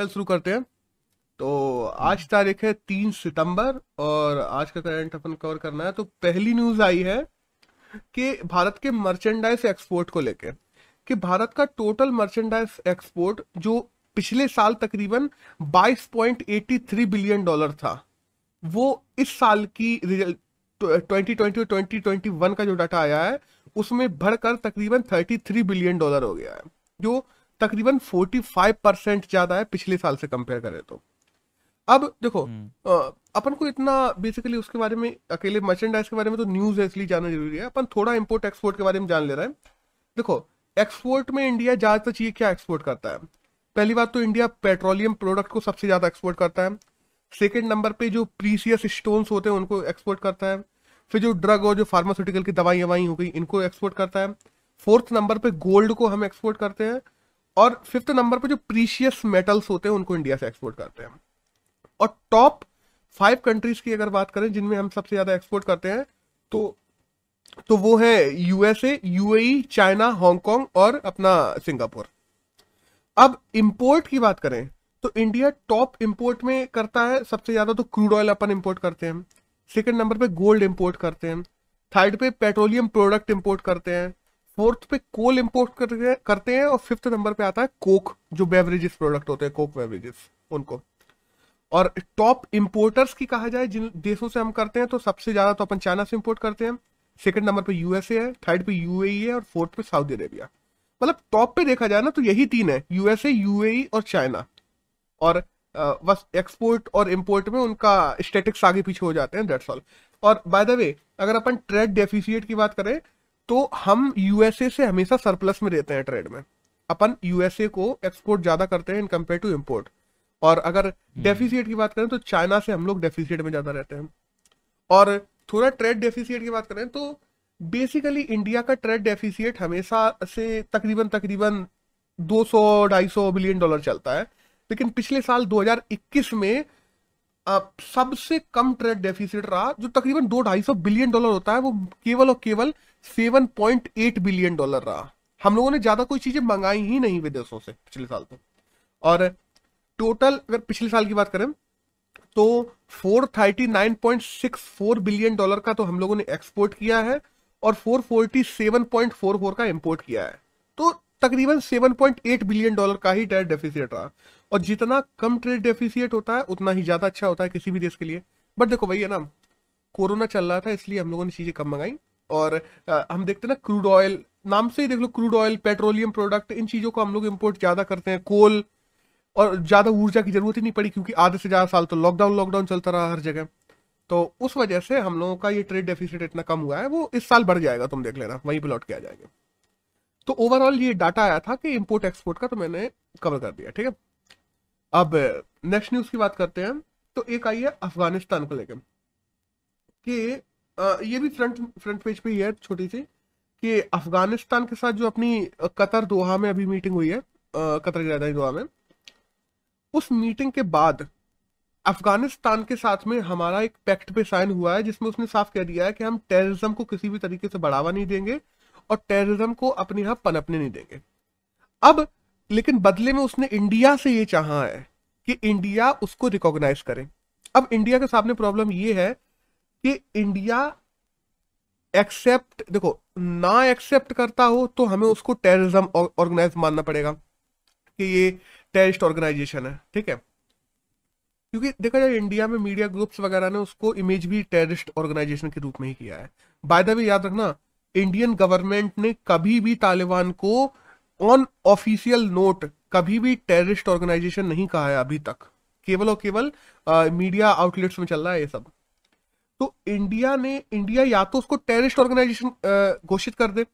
चल शुरू करते हैं। तो आज तारीख है तीन सितंबर और आज का करंट अपन कवर करना है। तो पहली न्यूज़ आई है कि भारत के मर्चेंडाइज एक्सपोर्ट को लेके, कि भारत का टोटल मर्चेंडाइज एक्सपोर्ट जो पिछले साल तकरीबन 22.83 बिलियन डॉलर था, वो इस साल की रिज़ल्ट 2020 और 2021 का जो डाटा आया है, उसमें बढ़कर तकरीबन 33 बिलियन डॉलर हो गया है, जो तकरीबन 45 परसेंट ज़्यादा है पिछले साल से कंपेयर करें तो। अब देखो हम्म। अपन को इतना बेसिकली उसके बारे में अकेले मर्चेंडाइज के बारे में तो न्यूज़ है इसलिए जानना ज़रूरी है। अपन थोड़ा इंपोर्ट एक्सपोर्ट के बारे में जान ले रहे हैं। देखो एक्सपोर्ट में इंडिया ज़्यादातर चीज़ क्या एक्सपोर्ट करता है? पहली बात तो इंडिया पेट्रोलियम प्रोडक्ट को सबसे ज़्यादा एक्सपोर्ट करता है। सेकेंड नंबर पे जो प्रीसियस स्टोन्स होते हैं उनको एक्सपोर्ट करता है। फिर जो ड्रग और जो फार्मास्यूटिकल की दवाई ववाई हो गई इनको एक्सपोर्ट करता है। फोर्थ नंबर पे गोल्ड को हम एक्सपोर्ट करते हैं। और फिफ्थ नंबर पे जो प्रीशियस मेटल्स होते हैं, उनको इंडिया से एक्सपोर्ट करते हैं। और टॉप फाइव कंट्रीज़ की अगर बात करें, जिनमें हम सबसे ज़्यादा एक्सपोर्ट करते हैं तो तो वो है यूएसए यूएई चाइना हांगकांग और अपना सिंगापुर अब इंपोर्ट की बात करें तो इंडिया टॉप इंपोर्ट में करता है, सबसे ज़्यादा तो क्रूड ऑयल अपन इंपोर्ट करते हैं। सेकंड नंबर पे गोल्ड इंपोर्ट करते हैं। थर्ड पे पेट्रोलियम प्रोडक्ट इंपोर्ट करते हैं। फोर्थ पे कोल इंपोर्ट करते करते हैं और फिफ्थ नंबर पे आता है कोक, जो बेवरेजेस प्रोडक्ट होते हैं, कोक बेवरेजेस उनको। और टॉप इंपोर्टर्स की कहा जाए, जिन देशों से हम करते हैं तो सबसे ज़्यादा तो अपन चाइना से इंपोर्ट करते हैं। सेकंड नंबर पे यूएसए है थर्ड पे यूएई है, और फोर्थ पे सऊदी अरेबिया मतलब टॉप पे देखा जाए ना तो यही तीन है यूएसए यूएई और चाइना। और बस एक्सपोर्ट और इंपोर्ट में उनका स्टेटिक्स आगे पीछे हो जाते हैं दैट्स ऑल और बाय द वे अगर अपन ट्रेड डेफिसिएट की बात करें तो हम यूएसए से हमेशा सरप्लस में रहते हैं ट्रेड में। अपन यूएसए को एक्सपोर्ट ज़्यादा करते हैं इन कंपेयर टू इम्पोर्ट और अगर डेफिसिएट की बात करें तो चाइना से हम लोग डेफिसिएट में ज़्यादा रहते हैं। और थोड़ा ट्रेड डेफिसिएट की बात करें तो बेसिकली इंडिया का ट्रेड डेफिसिएट हमेशा से तकरीबन तकरीबन 200 250 बिलियन डॉलर चलता है। लेकिन पिछले साल 2021 में सबसे कम ट्रेड डेफिसिट रहा, जो तकरीबन दो ढाई सौ बिलियन डॉलर होता है, वो केवल और केवल 7.8 बिलियन डॉलर रहा। हम लोगों ने ज़्यादा कोई चीज़ें मंगाई ही नहीं विदेशों से पिछले साल तो। और टोटल अगर पिछले साल की बात करें तो 439.64 बिलियन डॉलर का तो हम लोगों ने एक्सपोर्ट किया है और 447.44 का इंपोर्ट किया है। तो तकरीबन 7.8 बिलियन डॉलर का ही ट्रेड डेफिसिट रहा। और जितना कम ट्रेड डेफिसिएट होता है उतना ही ज़्यादा अच्छा होता है किसी भी देश के लिए। बट देखो भैया ना कोरोना चल रहा था इसलिए हम लोगों ने चीज़ें कम मंगाई। और अ, हम देखते हैं ना क्रूड ऑयल नाम से ही देख लो क्रूड ऑयल पेट्रोलियम प्रोडक्ट इन चीज़ों को हम लोग इम्पोर्ट ज़्यादा करते हैं। कोल और ज़्यादा ऊर्जा की ज़रूरत ही नहीं पड़ी क्योंकि आधे से ज़्यादा साल तो लॉकडाउन लॉकडाउन चलता रहा हर जगह। तो उस वजह से हम लोगों का ये ट्रेड डेफिसिट इतना कम हुआ है वो इस साल बढ़ जाएगा तुम देख लेना वहीं पे लौट के आ जाएगा। तो ओवरऑल ये डाटा आया था कि इंपोर्ट एक्सपोर्ट का तो मैंने कवर कर दिया ठीक है? अब नेक्स्ट न्यूज़ की बात करते हैं तो एक आई है अफ़गानिस्तान को लेकर कि ये भी फ्रंट फ्रंट पेज पे ही है, छोटी सी, कि अफ़गानिस्तान के साथ जो अपनी कतर दोहा में अभी मीटिंग हुई है कतर की राजधानी दोहा में, उस मीटिंग के बाद अफ़गानिस्तान के साथ में हमारा एक पैक्ट पे साइन हुआ है, जिसमें उसने साफ़ कह दिया है कि हम टेररिज्म को किसी भी तरीके से बढ़ावा नहीं देंगे और टेररिज्म को अपने यहाँ पनपने नहीं देंगे। अब लेकिन बदले में उसने इंडिया से ये चाहा है कि इंडिया उसको रिकॉग्नाइज करे। अब इंडिया के सामने प्रॉब्लम ये है कि इंडिया एक्सेप्ट देखो, ना एक्सेप्ट करता हो तो हमें उसको टेररिज्म ऑर्गेनाइज मानना पड़ेगा कि ये टेररिस्ट ऑर्गेनाइजेशन है, ठीक है? क्योंकि देखा जाए, इंडिया में मीडिया ग्रुप्स वगैरह ने उसको इमेज भी टेररिस्ट ऑर्गेनाइजेशन के रूप में ही किया है। बाय द वे याद रखना इंडियन गवर्नमेंट ने कभी भी तालिबान को ऑन ऑफिशियल नोट कभी भी टेररिस्ट ऑर्गेनाइजेशन नहीं कहा है अभी तक। केवल और केवल मीडिया आउटलेट्स में चल रहा है ये सब। तो इंडिया ने इंडिया या तो उसको टेररिस्ट ऑर्गेनाइजेशन घोषित कर दे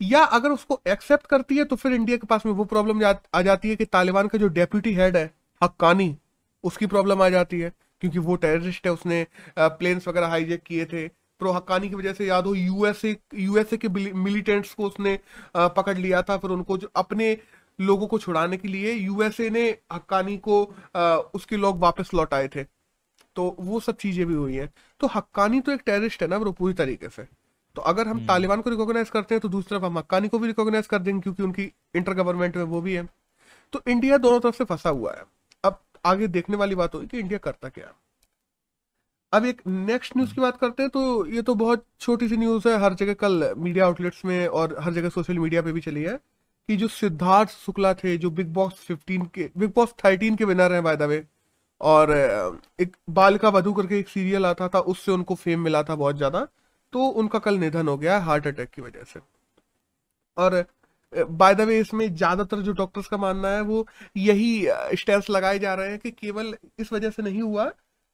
या अगर उसको एक्सेप्ट करती है तो फिर इंडिया के पास में वो प्रॉब्लम जा, आ जाती है कि तालिबान का जो डेप्यूटी हेड है हक्कानी उसकी प्रॉब्लम आ जाती है क्योंकि वो टेररिस्ट है उसने प्लेन्स वगैरह हाईजेक किए थे। प्रो हक्कानी की वजह से याद हो यूएसए यूएसए के मिलिटेंट्स को उसने पकड़ लिया था फिर उनको जो अपने लोगों को छुड़ाने के लिए यूएसए ने हक्कानी को उसके लोग वापस लौटाए थे। तो वो सब चीज़ें भी हुई हैं। तो हक्कानी तो एक टेररिस्ट है ना ब्रो पूरी तरीके से। तो अगर हम तालिबान को रिकॉग्नाइज करते हैं तो दूसरी तरफ़ हम हक्कानी को भी रिकॉग्नाइज कर देंगे क्योंकि उनकी इंटर गवर्नमेंट में वो भी है। तो इंडिया दोनों तरफ़ से फंसा हुआ है। अब आगे देखने वाली बात होगी कि इंडिया करता क्या अब एक नेक्स्ट न्यूज़ की बात करते हैं तो ये तो बहुत छोटी सी न्यूज़ है, हर जगह कल मीडिया आउटलेट्स में और हर जगह सोशल मीडिया पे भी चली है, कि जो सिद्धार्थ शुक्ला थे, जो बिग बॉस 15 के बिग बॉस 13 के विनर हैं बाय द वे और एक बालिका वधु करके एक सीरियल आता था, उससे उनको फेम मिला था बहुत ज़्यादा तो उनका कल निधन हो गया हार्ट अटैक की वजह से। और बाय द वे इसमें ज़्यादातर जो डॉक्टर्स का मानना है, वो यही स्टेप्स लगाए जा रहे हैं कि केवल इस वजह से नहीं हुआ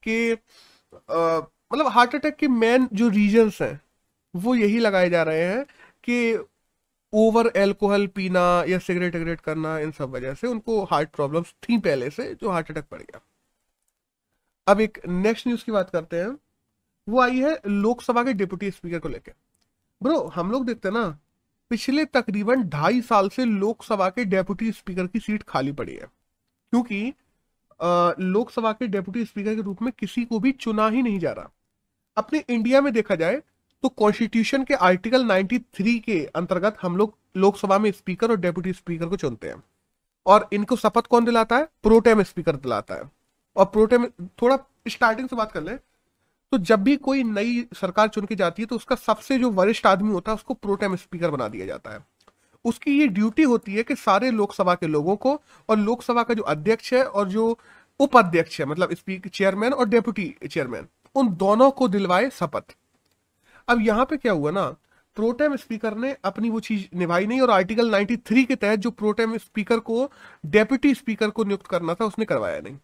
कि मतलब हार्ट अटैक के मेन जो रीजंस हैं, वो यही लगाए जा रहे हैं कि ओवर एल्कोहल पीना या सिगरेट वगरेट करना इन सब वजह से उनको हार्ट प्रॉब्लम्स थी पहले से जो हार्ट अटैक पड़ गया। अब एक नेक्स्ट न्यूज़ की बात करते हैं। वो आई है लोकसभा के डिप्यूटी स्पीकर को लेकर ब्रो हम लोग देखते हैं ना, पिछले तकरीबन ढाई साल से लोकसभा के डेप्यूटी स्पीकर की सीट खाली पड़ी है। क्योंकि लोकसभा के डेप्यूटी स्पीकर के रूप में किसी को भी चुना ही नहीं जा रहा। अपने इंडिया में देखा जाए तो कॉन्स्टिट्यूशन के आर्टिकल 93 के अंतर्गत हम लोग लोकसभा में स्पीकर और डेप्यूटी स्पीकर को चुनते हैं। और इनको शपथ कौन दिलाता है? प्रोटेम स्पीकर दिलाता है। और प्रोटेम थोड़ा स्टार्टिंग से बात कर ले तो जब भी कोई नई सरकार चुन के जाती है तो उसका सबसे जो वरिष्ठ आदमी होता है, उसको प्रोटेम स्पीकर बना दिया जाता है। उसकी ये ड्यूटी होती है कि सारे लोकसभा के लोगों को और लोकसभा का जो अध्यक्ष है और जो उपाध्यक्ष है मतलब स्पीकर चेयरमैन और डेप्यूटी चेयरमैन उन दोनों को दिलवाए शपथ। अब यहाँ पे क्या हुआ ना प्रोटेम स्पीकर ने अपनी वो चीज़ निभाई नहीं और आर्टिकल 93 के तहत जो प्रोटेम स्पीकर को डेप्यूटी स्पीकर को नियुक्त करना था उसने करवाया नहीं।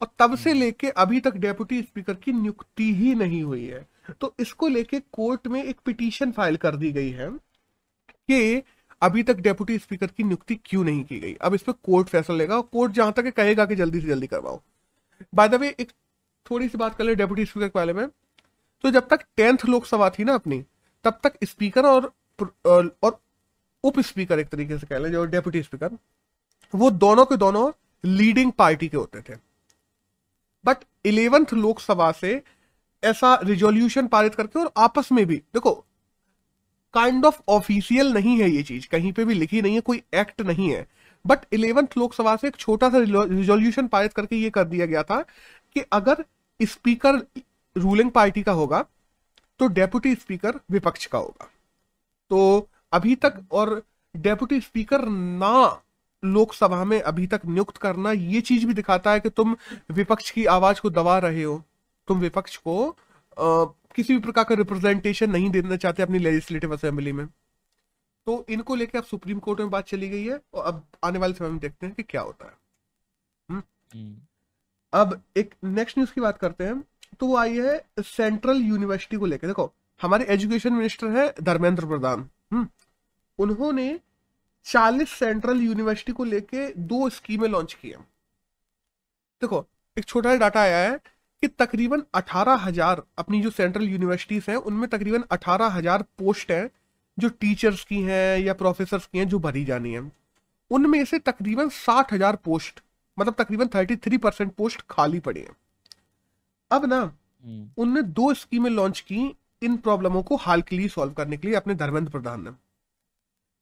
और तब से लेके अभी तक डेप्यूटी स्पीकर की नियुक्ति ही नहीं हुई है। तो इसको लेके कोर्ट में एक पिटीशन फ़ाइल कर दी गई है कि अभी तक डेप्यूटी स्पीकर की नियुक्ति क्यों नहीं की गई? अब इस पर कोर्ट फैसला लेगा कोर्ट जहाँ तक कहेगा कि जल्दी से जल्दी करवाओ। बाय द वे एक थोड़ी सी बात कर ले डेप्यूटी स्पीकर के बारे में। तो जब तक टेंथ लोकसभा थी ना अपनी, तब तक स्पीकर और और उप स्पीकर एक तरीके से कह लें, जो डेप्यूटी स्पीकर, वो दोनों के दोनों लीडिंग पार्टी के होते थे। बट इलेवेंथ लोकसभा से ऐसा रिजोल्यूशन पारित करके और आपस में भी, देखो काइंड ऑफ़ ऑफिशियल नहीं है ये चीज़। कहीं पे भी लिखी नहीं है कोई एक्ट नहीं है। बट इलेवेंथ लोकसभा से एक छोटा सा रिजोल्यूशन पारित करके ये कर दिया गया था कि अगर स्पीकर रूलिंग पार्टी का होगा तो डेप्यूटी स्पीकर विपक्ष का होगा। तो अभी तक और डेप्यूटी स्पीकर ना लोकसभा में अभी तक नियुक्त करना ये चीज़ भी दिखाता है कि तुम विपक्ष की आवाज़ को दबा रहे हो। तुम विपक्ष को आ, किसी भी प्रकार का रिप्रेजेंटेशन नहीं देना चाहते अपनी लेजिस्लेटिव असेंबली में। तो इनको लेके अब सुप्रीम कोर्ट में बात चली गई है और अब आने वाले समय में देखते हैं कि क्या होता है। हुँ? हम्म। हम्म। अब एक नेक्स्ट न्यूज़ की बात करते हैं। तो वो आई है सेंट्रल यूनिवर्सिटी को लेकर देखो हमारे एजुकेशन मिनिस्टर है धर्मेंद्र प्रधान। हम्म। उन्होंने 40 सेंट्रल यूनिवर्सिटी को लेके दो स्कीमें लॉन्च की है देखो एक छोटा सा डाटा आया है। कि तकरीबन अठारह हज़ार अपनी जो सेंट्रल यूनिवर्सिटीज हैं उनमें तकरीबन अठारह हज़ार पोस्ट हैं जो टीचर्स की हैं या प्रोफेसर की हैं जो भरी जानी है। उनमें से तकरीबन साठ हज़ार पोस्ट मतलब तकरीबन थर्टी थ्री परसेंट पोस्ट खाली पड़ी हैं। अब ना हम्म। उनने दो स्कीमें लॉन्च की इन प्रॉब्लमों को हाल के लिए सॉल्व करने के लिए अपने धर्मेंद्र प्रधान ने।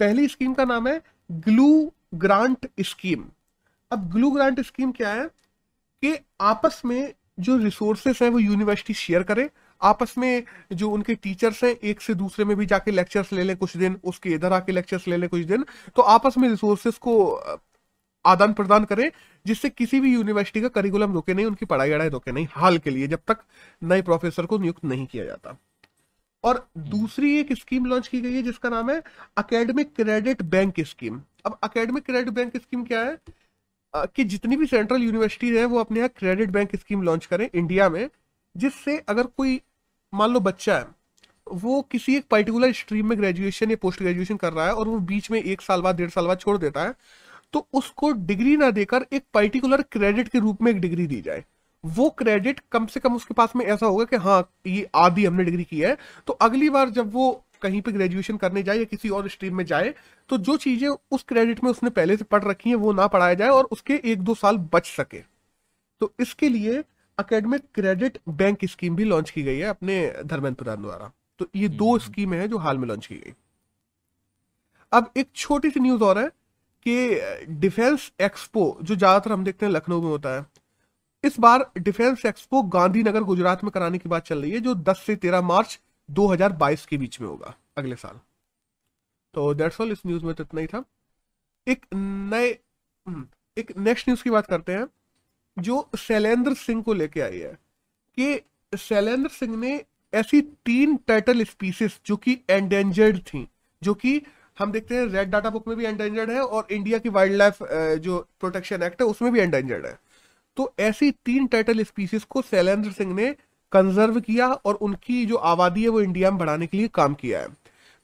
पहली स्कीम का नाम है ग्लू ग्रांट स्कीम। अब ग्लू ग्रांट स्कीम क्या है? कि आपस में जो रिसोर्सेस हैं वो यूनिवर्सिटी शेयर करे। आपस में जो उनके टीचर्स हैं, एक से दूसरे में भी जाके लेक्चर्स ले लें कुछ दिन, उसके इधर आके लेक्चर्स ले लें कुछ दिन तो आपस में रिसोर्सेस को आदान प्रदान करें, जिससे किसी भी यूनिवर्सिटी का करिकुलम रुके नहीं, उनकी पढ़ाई अड़ाई रुके नहीं, हाल के लिए, जब तक नए प्रोफेसर को नियुक्त नहीं किया जाता। और दूसरी एक स्कीम लॉन्च की गई है, जिसका नाम है अकेडमिक क्रेडिट बैंक स्कीम अब अकेडमिक क्रेडिट बैंक स्कीम क्या है? कि जितनी भी सेंट्रल यूनिवर्सिटी है, वो अपने यहाँ क्रेडिट बैंक स्कीम लॉन्च करें इंडिया में, जिससे अगर कोई, मान लो बच्चा है, वो किसी एक पर्टिकुलर स्ट्रीम में ग्रेजुएशन या पोस्ट ग्रेजुएशन कर रहा है और वो बीच में एक साल बाद, डेढ़ साल बाद छोड़ देता है तो उसको डिग्री ना देकर एक पर्टिकुलर क्रेडिट के रूप में एक डिग्री दी जाए। वो क्रेडिट कम से कम उसके पास में ऐसा होगा कि हाँ ये आधी हमने डिग्री की है तो अगली बार जब वो कहीं पे ग्रेजुएशन करने जाए या किसी और स्ट्रीम में जाए तो जो चीज़ें उस क्रेडिट में उसने पहले से पढ़ रखी हैं वो ना पढ़ाया जाए और उसके एक दो साल बच सके। तो इसके लिए अकेडमिक क्रेडिट बैंक स्कीम भी लॉन्च की गई है अपने धर्मेंद्र प्रधान द्वारा। तो ये दो स्कीम है जो हाल में लॉन्च की गई। अब एक छोटी सी न्यूज़ और है कि डिफेंस एक्सपो जो ज़्यादातर हम देखते हैं लखनऊ में होता है इस बार डिफेंस एक्सपो गांधीनगर गुजरात में कराने की बात चल रही है जो 10 से 13 मार्च 2022 के बीच में होगा अगले साल। तो दैट्स ऑल इस न्यूज़ में तो इतना ही था। एक नए हम्म, एक नेक्स्ट न्यूज़ की बात करते हैं जो शैलेंद्र सिंह को लेके आई है कि शैलेंद्र सिंह ने ऐसी तीन टर्टल स्पीसीज जो कि एंडेंजर्ड थी जो कि हम देखते हैं रेड डाटा बुक में भी एंडेंजर्ड है और इंडिया की वाइल्ड लाइफ जो प्रोटेक्शन एक्ट है उसमें भी एंडेंजर्ड है। तो ऐसी तीन टर्टल स्पीसीज को शैलेंद्र सिंह ने कंजर्व किया और उनकी जो आबादी है वो इंडिया में बढ़ाने के लिए काम किया है।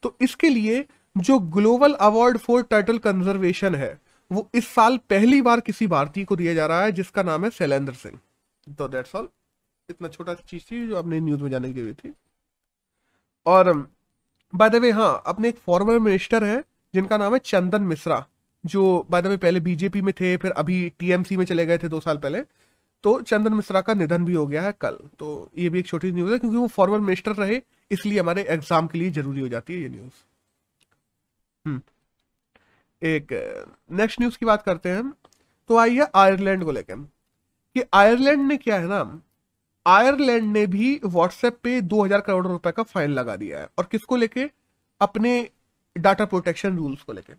तो इसके लिए जो global award for turtle conservation है, वो इस साल पहली बार किसी भारतीय को दिया जा रहा है, जिसका नाम है शैलेंद्र सिंह तो दैट्स ऑल इतना छोटा चीज़ थी जो आपने न्यूज़ में जाने की हुई थी। और बाय द वे हाँ अपने एक फॉर्मर मिनिस्टर है, जिनका नाम है चंदन मिश्रा जो बाय द वे पहले बीजेपी में थे, फिर अभी टीएमसी में चले गए थे दो साल पहले। तो चंदन मिश्रा का निधन भी हो गया है कल। तो ये भी एक छोटी न्यूज़ है, क्योंकि वो फॉर्मर मिनिस्टर रहे, इसलिए हमारे एग्ज़ाम के लिए ज़रूरी हो जाती है ये न्यूज़ हम्म। एक नेक्स्ट न्यूज़ की बात करते हैं तो आइए आयरलैंड को लेकर। कि आयरलैंड ने क्या है ना, आयरलैंड ने भी व्हाट्सएप पे 2000 करोड़ रुपए का फाइन लगा दिया है। और किसको लेके? अपने डाटा प्रोटेक्शन रूल्स को लेके।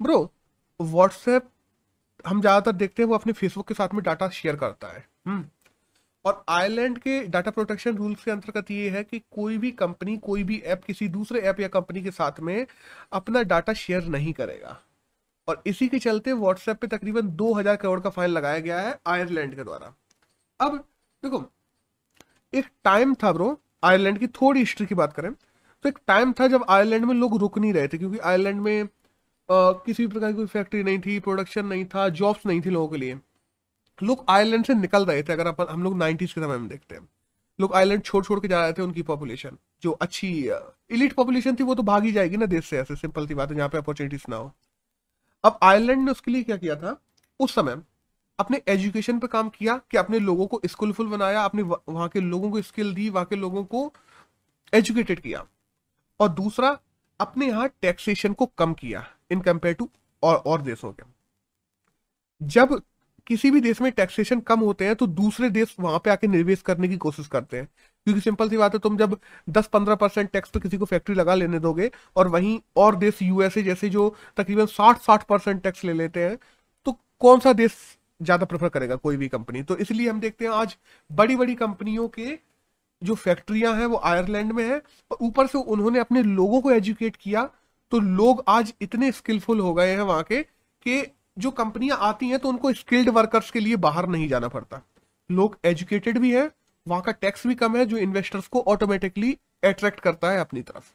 ब्रो व्हाट्सएप हम ज़्यादातर देखते हैं वो अपने फेसबुक के साथ में डाटा शेयर करता है। हम्म। और आयरलैंड के डाटा प्रोटेक्शन रूल्स के अंतर्गत ये है कि कोई भी कंपनी कोई भी ऐप किसी दूसरे ऐप या कंपनी के साथ में अपना डाटा शेयर नहीं करेगा। और इसी के चलते व्हाट्सएप पे तकरीबन 2000 करोड़ का फाइन लगाया गया है आयरलैंड के द्वारा। अब देखो एक टाइम था ब्रो आयरलैंड की थोड़ी हिस्ट्री की बात करें तो एक टाइम था जब आयरलैंड में लोग रुक नहीं रहे थे क्योंकि आयरलैंड में किसी भी प्रकार की कोई फैक्ट्री नहीं थी प्रोडक्शन नहीं था जॉब्स नहीं थी लोगों के लिए। लोग आयरलैंड से निकल रहे थे, अगर अपन, हम लोग नाइन्टीज के समय में देखते हैं। लोग आयरलैंड छोड़ छोड़ के जा रहे थे उनकी पॉपुलेशन जो अच्छी इलिट पॉपुलेशन थी, वो तो भागी जाएगी ना देश से, ऐसे सिंपल सी बात है, जहाँ पे अपॉर्चुनिटीज़ ना हो। अब आयरलैंड ने उसके लिए क्या किया था? उस समय अपने एजुकेशन पे काम किया कि अपने लोगों को स्किलफुल बनाया, अपने वहाँ के लोगों को स्किल दी, वहाँ के लोगों को एजुकेटेड किया। और दूसरा, अपने यहाँ टैक्सेशन को कम किया। इन कंपेयर टू और, और देशों के। जब किसी भी देश में टैक्सेशन कम होते हैं तो दूसरे देश वहाँ पे आके निवेश करने की कोशिश करते हैं। क्योंकि सिंपल सी बात है तुम जब 10-15 परसेंट टैक्स पे किसी को फैक्ट्री लगा लेने दोगे और वहीं और देश यूएसए जैसे जो तकरीबन 60-60 परसेंट टैक्स ले लेते हैं तो कौन सा देश ज़्यादा प्रेफर करेगा कोई भी कंपनी तो इसलिए हम देखते हैं आज बड़ी बड़ी कंपनियों के जो फैक्ट्रियाँ हैं वो आयरलैंड में है और ऊपर से उन्होंने अपने लोगों को एजुकेट किया तो लोग आज इतने स्किलफुल हो गए हैं वहाँ के कि जो कंपनियाँ आती हैं तो उनको स्किल्ड वर्कर्स के लिए बाहर नहीं जाना पड़ता। लोग एजुकेटेड भी है, वहाँ का टैक्स भी कम है जो इन्वेस्टर्स को ऑटोमेटिकली अट्रैक्ट करता है अपनी तरफ़।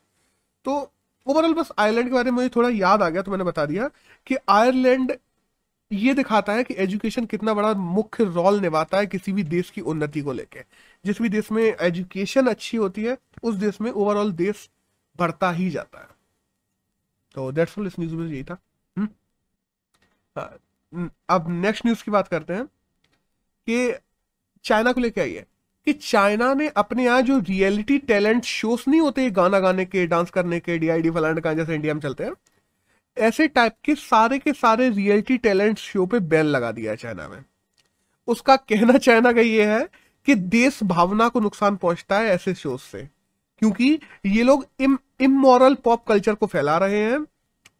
तो ओवरऑल बस आयरलैंड के बारे में मुझे थोड़ा याद आ गया तो मैंने बता दिया कि आयरलैंड ये दिखाता है कि एजुकेशन कितना बड़ा मुख्य रोल निभाता है किसी भी देश की उन्नति को लेकर जिस भी देश में एजुकेशन अच्छी होती है, उस देश में ओवरऑल देश बढ़ता ही जाता है। तो दैट्स ऑल इस न्यूज़ में यही था। हुँ? हाँ, अब नेक्स्ट न्यूज़ की बात करते हैं कि चाइना को लेके आइए। कि चाइना ने अपने यहाँ जो रियलिटी टैलेंट शोज़ नहीं होते गाना गाने के डांस करने के डीआईडी फलाने का जैसे इंडिया में चलते हैं ऐसे टाइप के सारे के सारे रियलिटी टैलेंट शो पे बैन लगा दिया है चाइना में उसका कहना चाइना का ये है कि देश भावना को नुकसान पहुँचता है ऐसे शोज़ से। क्योंकि ये लोग इम इमोरल पॉप कल्चर को फैला रहे हैं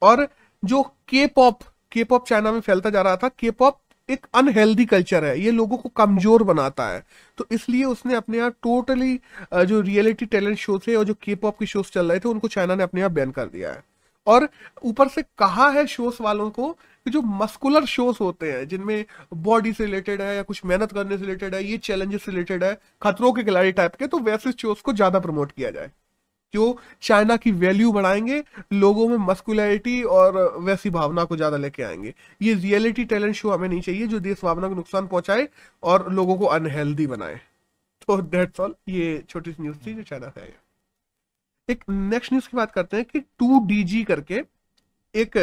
और जो के पॉप के पॉप चाइना में फैलता जा रहा था के पॉप एक अनहेल्दी कल्चर है, ये लोगों को कमज़ोर बनाता है। तो इसलिए उसने अपने यहाँ टोटली जो रियलिटी टैलेंट शो थे और जो के पॉप के शोज़ चल रहे थे, उनको चाइना ने अपने यहाँ बैन कर दिया है। और ऊपर से कहा है शोज़ वालों कि जो मस्कुलर शोज़ होते हैं, जिनमें बॉडी से रिलेटेड है या कुछ मेहनत करने से रिलेटेड है, ये चैलेंजेस से रिलेटेड है, खतरों के खिलाड़ी टाइप के तो वैसे शोज़ को ज़्यादा प्रमोट किया जाए। जो चाइना की वैल्यू बढ़ाएँगे, लोगों में मस्कुलरिटी और वैसी भावना को ज़्यादा लेके आएँगे। ये रियलिटी टैलेंट शो हमें नहीं चाहिए, जो देश भावना को नुकसान पहुँचाए और लोगों को अनहेल्दी बनाए। तो दैट्स ऑल ये छोटी सी न्यूज़ थी जो चाइना से आई एक नेक्स्ट न्यूज़ की बात करते हैं कि टू करके एक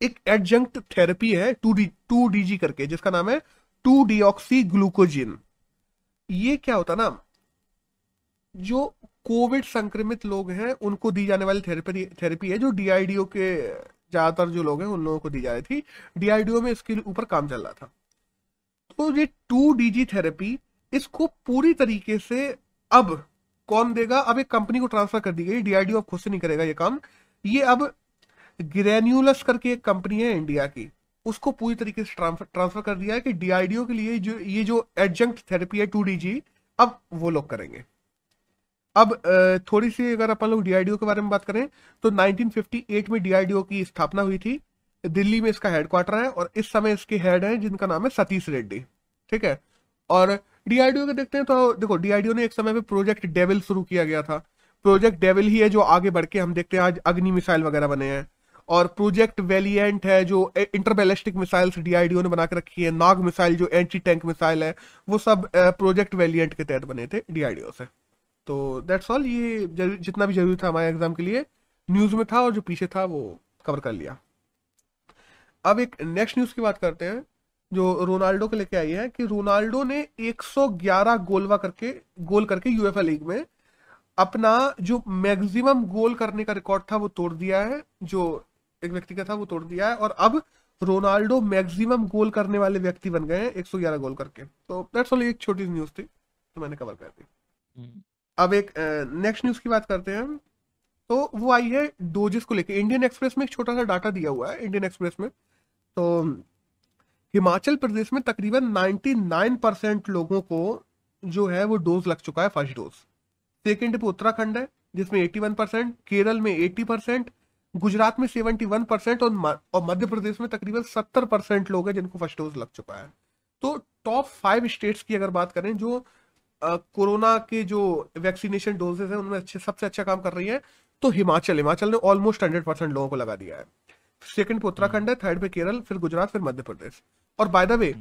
एक एडजंक्ट थेरेपी है टू डी टू डी करके, जिसका नाम है टू डीऑक्सी ग्लूकोजिन ये क्या होता ना, जो कोविड संक्रमित लोग हैं, उनको दी जाने वाली थेरेपी थेरेपी है, जो डीआईडीओ के, ज़्यादातर जो लोग हैं, उन लोगों को दी जा रही थी। डीआईडीओ में इसके ऊपर काम चल रहा था। तो ये टू डीजी थेरेपी इसको पूरी तरीके से अब कौन देगा? अब एक कंपनी को ट्रांसफ़र कर दी गई। डीआरडीओ अब खुद से नहीं करेगा ये काम। ये अब ग्रेन्यूलस करके एक कंपनी है इंडिया की, उसको पूरी तरीके से ट्रांसफ़र कर दिया है कि डीआईडीओ के लिए जो, ये जो एडजंक्ट थेरेपी है टू डीजी अब वो लोग करेंगे। अब थोड़ी सी अगर अपन लोग डीआईडीओ के बारे में बात करें तो 1958 में डीआईडीओ की स्थापना हुई थी। दिल्ली में इसका हेडक्वार्टर है और इस समय इसके हेड है, जिनका नाम है सतीश रेड्डी। ठीक है? और डीआरडीओ के देखते हैं तो देखो डीआरडीओ ने एक समय पे प्रोजेक्ट डेविल शुरू किया गया था। प्रोजेक्ट डेविल ही है जो आगे बढ़ के हम देखते हैं, आज अग्नि मिसाइल वगैरह बने हैं। और प्रोजेक्ट वेलियंट है, जो इंटरबैलिस्टिक मिसाइल्स डीआरडीओ ने बना के रखी है, नाग मिसाइल जो एंटी टैंक मिसाइल है, वो सब प्रोजेक्ट वेलियंट के तहत बने थे डीआरडीओ से। तो दैट्स ऑल ये जितना भी ज़रूरी था हमारे एग्ज़ाम के लिए न्यूज़ में था और जो पीछे था, वो कवर कर लिया। अब एक नेक्स्ट न्यूज़ की बात करते हैं, जो रोनाल्डो के लेके आई है, कि रोनाल्डो ने 111 गोलवा करके, गोल करके यूएफए लीग में अपना जो मैक्सिमम गोल करने का रिकॉर्ड था, वो तोड़ दिया है, जो एक व्यक्ति का था वो तोड़ दिया है। और अब रोनाल्डो मैक्सिमम गोल करने वाले व्यक्ति बन गए हैं 111 गोल करके। तो दैट्स ऑल एक छोटी न्यूज़ थी तो मैंने कवर कर दी। हम्म। अब एक नेक्स्ट न्यूज़ की बात करते हैं। तो वो आई है डोजेस को लेके। इंडियन एक्सप्रेस में एक छोटा सा डाटा दिया हुआ है इंडियन एक्सप्रेस में। तो हिमाचल प्रदेश में तकरीबन 99 परसेंट लोगों को जो है वो डोज लग चुका है फ़र्स्ट डोज सेकेंड पे उत्तराखंड है जिसमें 81 परसेंट केरल में 80 परसेंट गुजरात में 71 परसेंट और, और मध्य प्रदेश में तकरीबन 70 परसेंट लोग हैं जिनको फ़र्स्ट डोज लग चुका है। तो टॉप फाइव स्टेट्स की अगर बात करें जो कोरोना के जो वैक्सीनेशन डोजेस है उनमें अच्छे सबसे अच्छा काम कर रही है तो हिमाचल। हिमाचल ने ऑलमोस्ट हंड्रेड परसेंट लोगों को लगा दिया है। सेकंड पे उत्तराखंड है थर्ड पे केरल फिर गुजरात फिर मध्य प्रदेश। और बाय द वे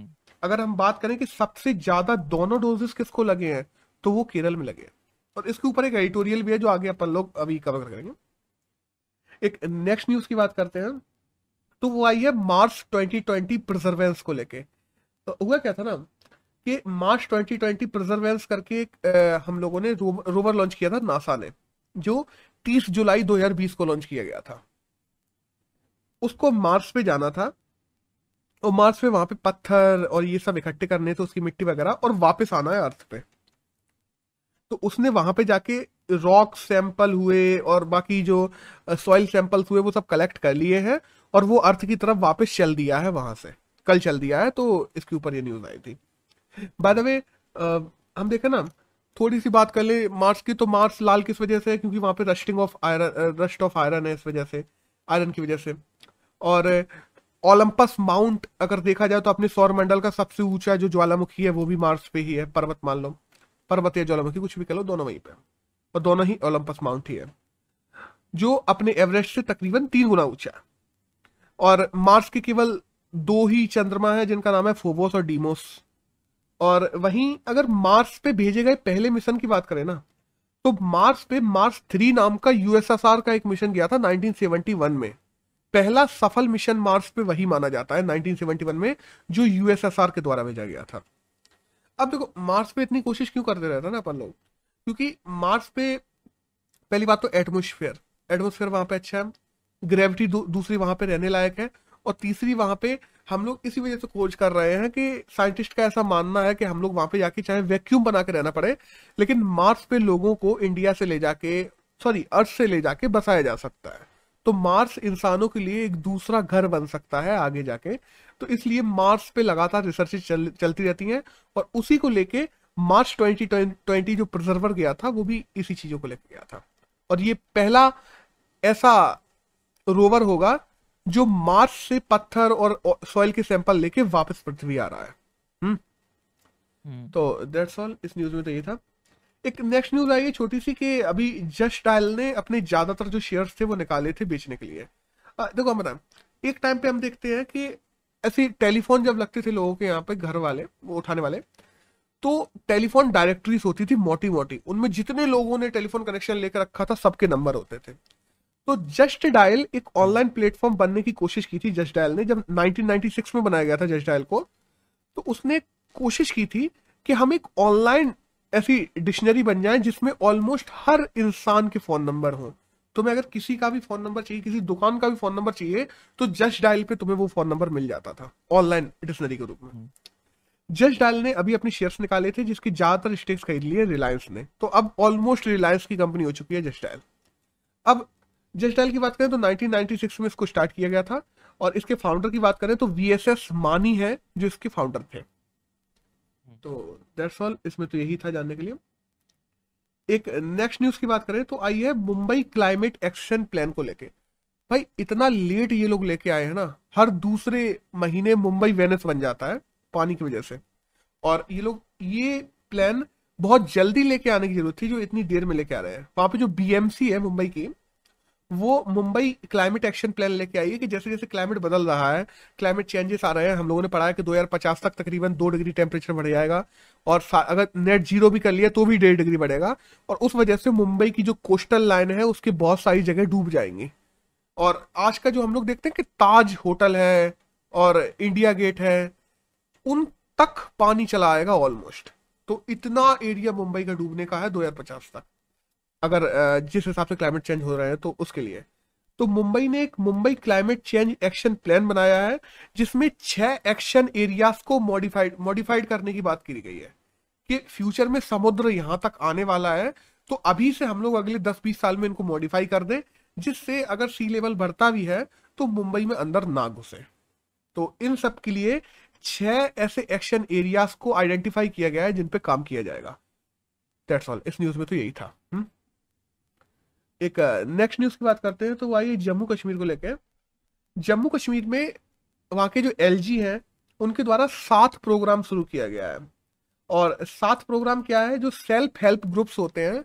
अगर हम बात करें कि सबसे ज़्यादा दोनों डोजेस किसको लगे हैं तो वो केरल में लगे हैं। और इसके ऊपर एक एडिटोरियल भी है जो आगे अपन लोग अभी कवर करेंगे। एक नेक्स्ट न्यूज़ की बात करते हैं तो वो आई है मार्च 2020 प्रिजर्वेंस को लेके। तो हुआ क्या था ना, कि मार्च 2020 प्रिजर्वेंस करके एक हम लोगों ने रोवर लॉन्च किया था नासा ने, जो 30 जुलाई 2020 को लॉन्च किया गया था। उसको मार्स पे जाना था, और मार्स पे वहाँ पे पत्थर और ये सब इकट्ठे करने थे, उसकी मिट्टी वगैरह, और वापस आना है अर्थ पे। तो उसने वहाँ पे जाके रॉक सैंपल हुए और बाकी जो सॉइल सैंपल्स हुए, वो सब कलेक्ट कर लिए हैं और वो अर्थ की तरफ़ वापस चल दिया है वहाँ से। कल चल दिया है तो इसके ऊपर ये न्यूज़ आई थी। बाय द वे हम देखें ना, थोड़ी सी बात कर ले मार्स की तो मार्स लाल किस वजह से है? क्योंकि वहाँ पे rusting of iron rust of iron है इस वजह से आयरन की वजह से। और ओलंपस माउंट अगर देखा जाए तो अपने सौर मंडल का सबसे ऊँचा जो ज्वालामुखी है, वो भी मार्स पे ही है, पर्वत मान लो। पर्वत या ज्वालामुखी कुछ भी कह लो, दोनों वहीं पे और दोनों ही ओलंपस माउंट ही है। जो अपने एवरेस्ट से तकरीबन तीन गुना ऊँचा और मार्स के केवल दो ही चंद्रमा है, जिनका नाम है फोबोस और डीमोस। और वहीं अगर मार्स पे भेजे गए पहले मिशन की बात करें ना तो मार्स पे मार्स थ्री नाम का यूएसएसआर का एक मिशन गया था 1971 में। पहला सफल मिशन मार्स पे वही माना जाता है 1971 में, जो यूएसएसआर के द्वारा भेजा गया था। अब देखो मार्स पे इतनी कोशिश क्यों करते रहता ना अपन लोग? क्योंकि मार्स पे पहली बात तो एटमोस्फेयर एटमोस्फेयर वहाँ पे अच्छा है। ग्रेविटी दू, दूसरी वहाँ पे रहने लायक है। और तीसरी वहाँ पे हम लोग इसी वजह से खोज कर रहे हैं कि साइंटिस्ट का ऐसा मानना है कि हम लोग वहाँ पे जाके चाहे वैक्यूम बना के रहना पड़े लेकिन मार्स पे लोगों को इंडिया से ले जाके सॉरी अर्थ से ले जाके बसाया जा सकता है। तो मार्स इंसानों के लिए एक दूसरा घर बन सकता है आगे जाके। तो इसलिए मार्स पे लगातार रिसर्च चल, चलती रहती हैं और उसी को लेके मार्च 2020 जो प्रिजर्वर गया था वो भी इसी चीज़ों को लेके गया था। और ये पहला ऐसा रोवर होगा जो मार्स से पत्थर और सॉइल के सैंपल लेके वापस पृथ्वी आ रहा है। हम्म, हम्म। तो दैट्स ऑल इस न्यूज़ में तो ये था। एक नेक्स्ट न्यूज़ आई है छोटी सी कि अभी जस्ट डायल ने अपने ज़्यादातर जो शेयर्स थे वो निकाले थे बेचने के लिए। आ, देखो हम बताएँ एक टाइम पे हम देखते हैं कि ऐसे टेलीफोन जब लगते थे लोगों के यहाँ पे घर वाले, वो उठाने वाले तो टेलीफोन डायरेक्टरीज होती थी मोटी मोटी उनमें जितने लोगों ने टेलीफोन कनेक्शन लेकर रखा था, सबके नंबर होते थे। तो जस्ट डायल एक ऑनलाइन प्लेटफॉर्म बनने की कोशिश की थी जस्ट डायल ने, जब 1996 में बनाया गया था जस्ट डायल को तो उसने कोशिश की थी कि हम एक ऑनलाइन ऐसी डिक्शनरी बन जाए जिसमें ऑलमोस्ट हर इंसान के फ़ोन नंबर हो। तुम्हें अगर किसी का भी फ़ोन नंबर चाहिए किसी दुकान का भी फ़ोन नंबर चाहिए तो जस्ट डायल पे तुम्हें वो फ़ोन नंबर मिल जाता था ऑनलाइन डिक्शनरी के रूप में। जस्ट डायल ने अभी अपने शेयर्स निकाले थे जिसकी ज़्यादातर स्टेक्स खरीद लिए रिलायंस ने। तो अब ऑलमोस्ट रिलायंस की कंपनी हो चुकी है जस्ट डायल अब जस्ट डायल की बात करें तो 1996 में इसको स्टार्ट किया गया था और इसके फाउंडर की बात करें तो वी एस एस मानी है जो इसके फाउंडर थे। तो दैट्स ऑल इसमें तो यही था जानने के लिए। एक नेक्स्ट न्यूज़ की बात करें तो आई है मुंबई क्लाइमेट एक्शन प्लान को लेके। भाई, इतना लेट ये लोग लेके आए हैं ना, हर दूसरे महीने मुंबई वेनेस बन जाता है, पानी की वजह से। और ये लोग, ये प्लान बहुत जल्दी लेके आने की ज़रूरत थी, जो इतनी देर में लेके आ रहे हैं। वहाँ पे जो बीएमसी है मुंबई की वो मुंबई क्लाइमेट एक्शन प्लान लेके आई है कि जैसे जैसे क्लाइमेट बदल रहा है क्लाइमेट चेंजेस आ रहे हैं, हम लोगों ने पढ़ा है कि 2050 तक तकरीबन दो डिग्री टेम्परेचर बढ़ जाएगा और अगर नेट ज़ीरो भी कर लिया तो भी डेढ़ डिग्री बढ़ेगा और उस वजह से मुंबई की जो कोस्टल लाइन है उसकी बहुत सारी जगह डूब जाएँगी। और आज का जो हम लोग देखते हैं कि ताज होटल है और इंडिया गेट है, उन तक पानी चला आएगा ऑलमोस्ट तो इतना एरिया मुंबई का डूबने का है 2050 तक। अगर जिस हिसाब से क्लाइमेट चेंज हो रहे हैं तो उसके लिए। तो मुंबई ने एक Mumbai climate change action plan बनाया है, जिसमें छह एक्शन एरियाज़ को मॉडिफाइड मॉडिफाइड करने की बात की गई है, कि फ्यूचर में समुद्र यहाँ तक आने वाला है तो अभी से हम लोग अगले 10-20 साल में इनको मॉडिफाई कर दें, जिससे अगर सी लेवल बढ़ता भी है तो मुंबई में अंदर ना घुसे। तो इन सब के लिए छह ऐसे एक्शन एरियाज़ को आइडेंटिफाई किया गया है, जिन पे काम किया जाएगा। दैट्स ऑल इस न्यूज़ में तो यही था? एक नेक्स्ट न्यूज़ की बात करते हैं तो वो आई जम्मू कश्मीर को लेकर जम्मू कश्मीर में वहाँ के जो एलजी हैं, उनके द्वारा सात प्रोग्राम शुरू किया गया है। और सात प्रोग्राम क्या है, जो सेल्फ हेल्प ग्रुप्स होते हैं,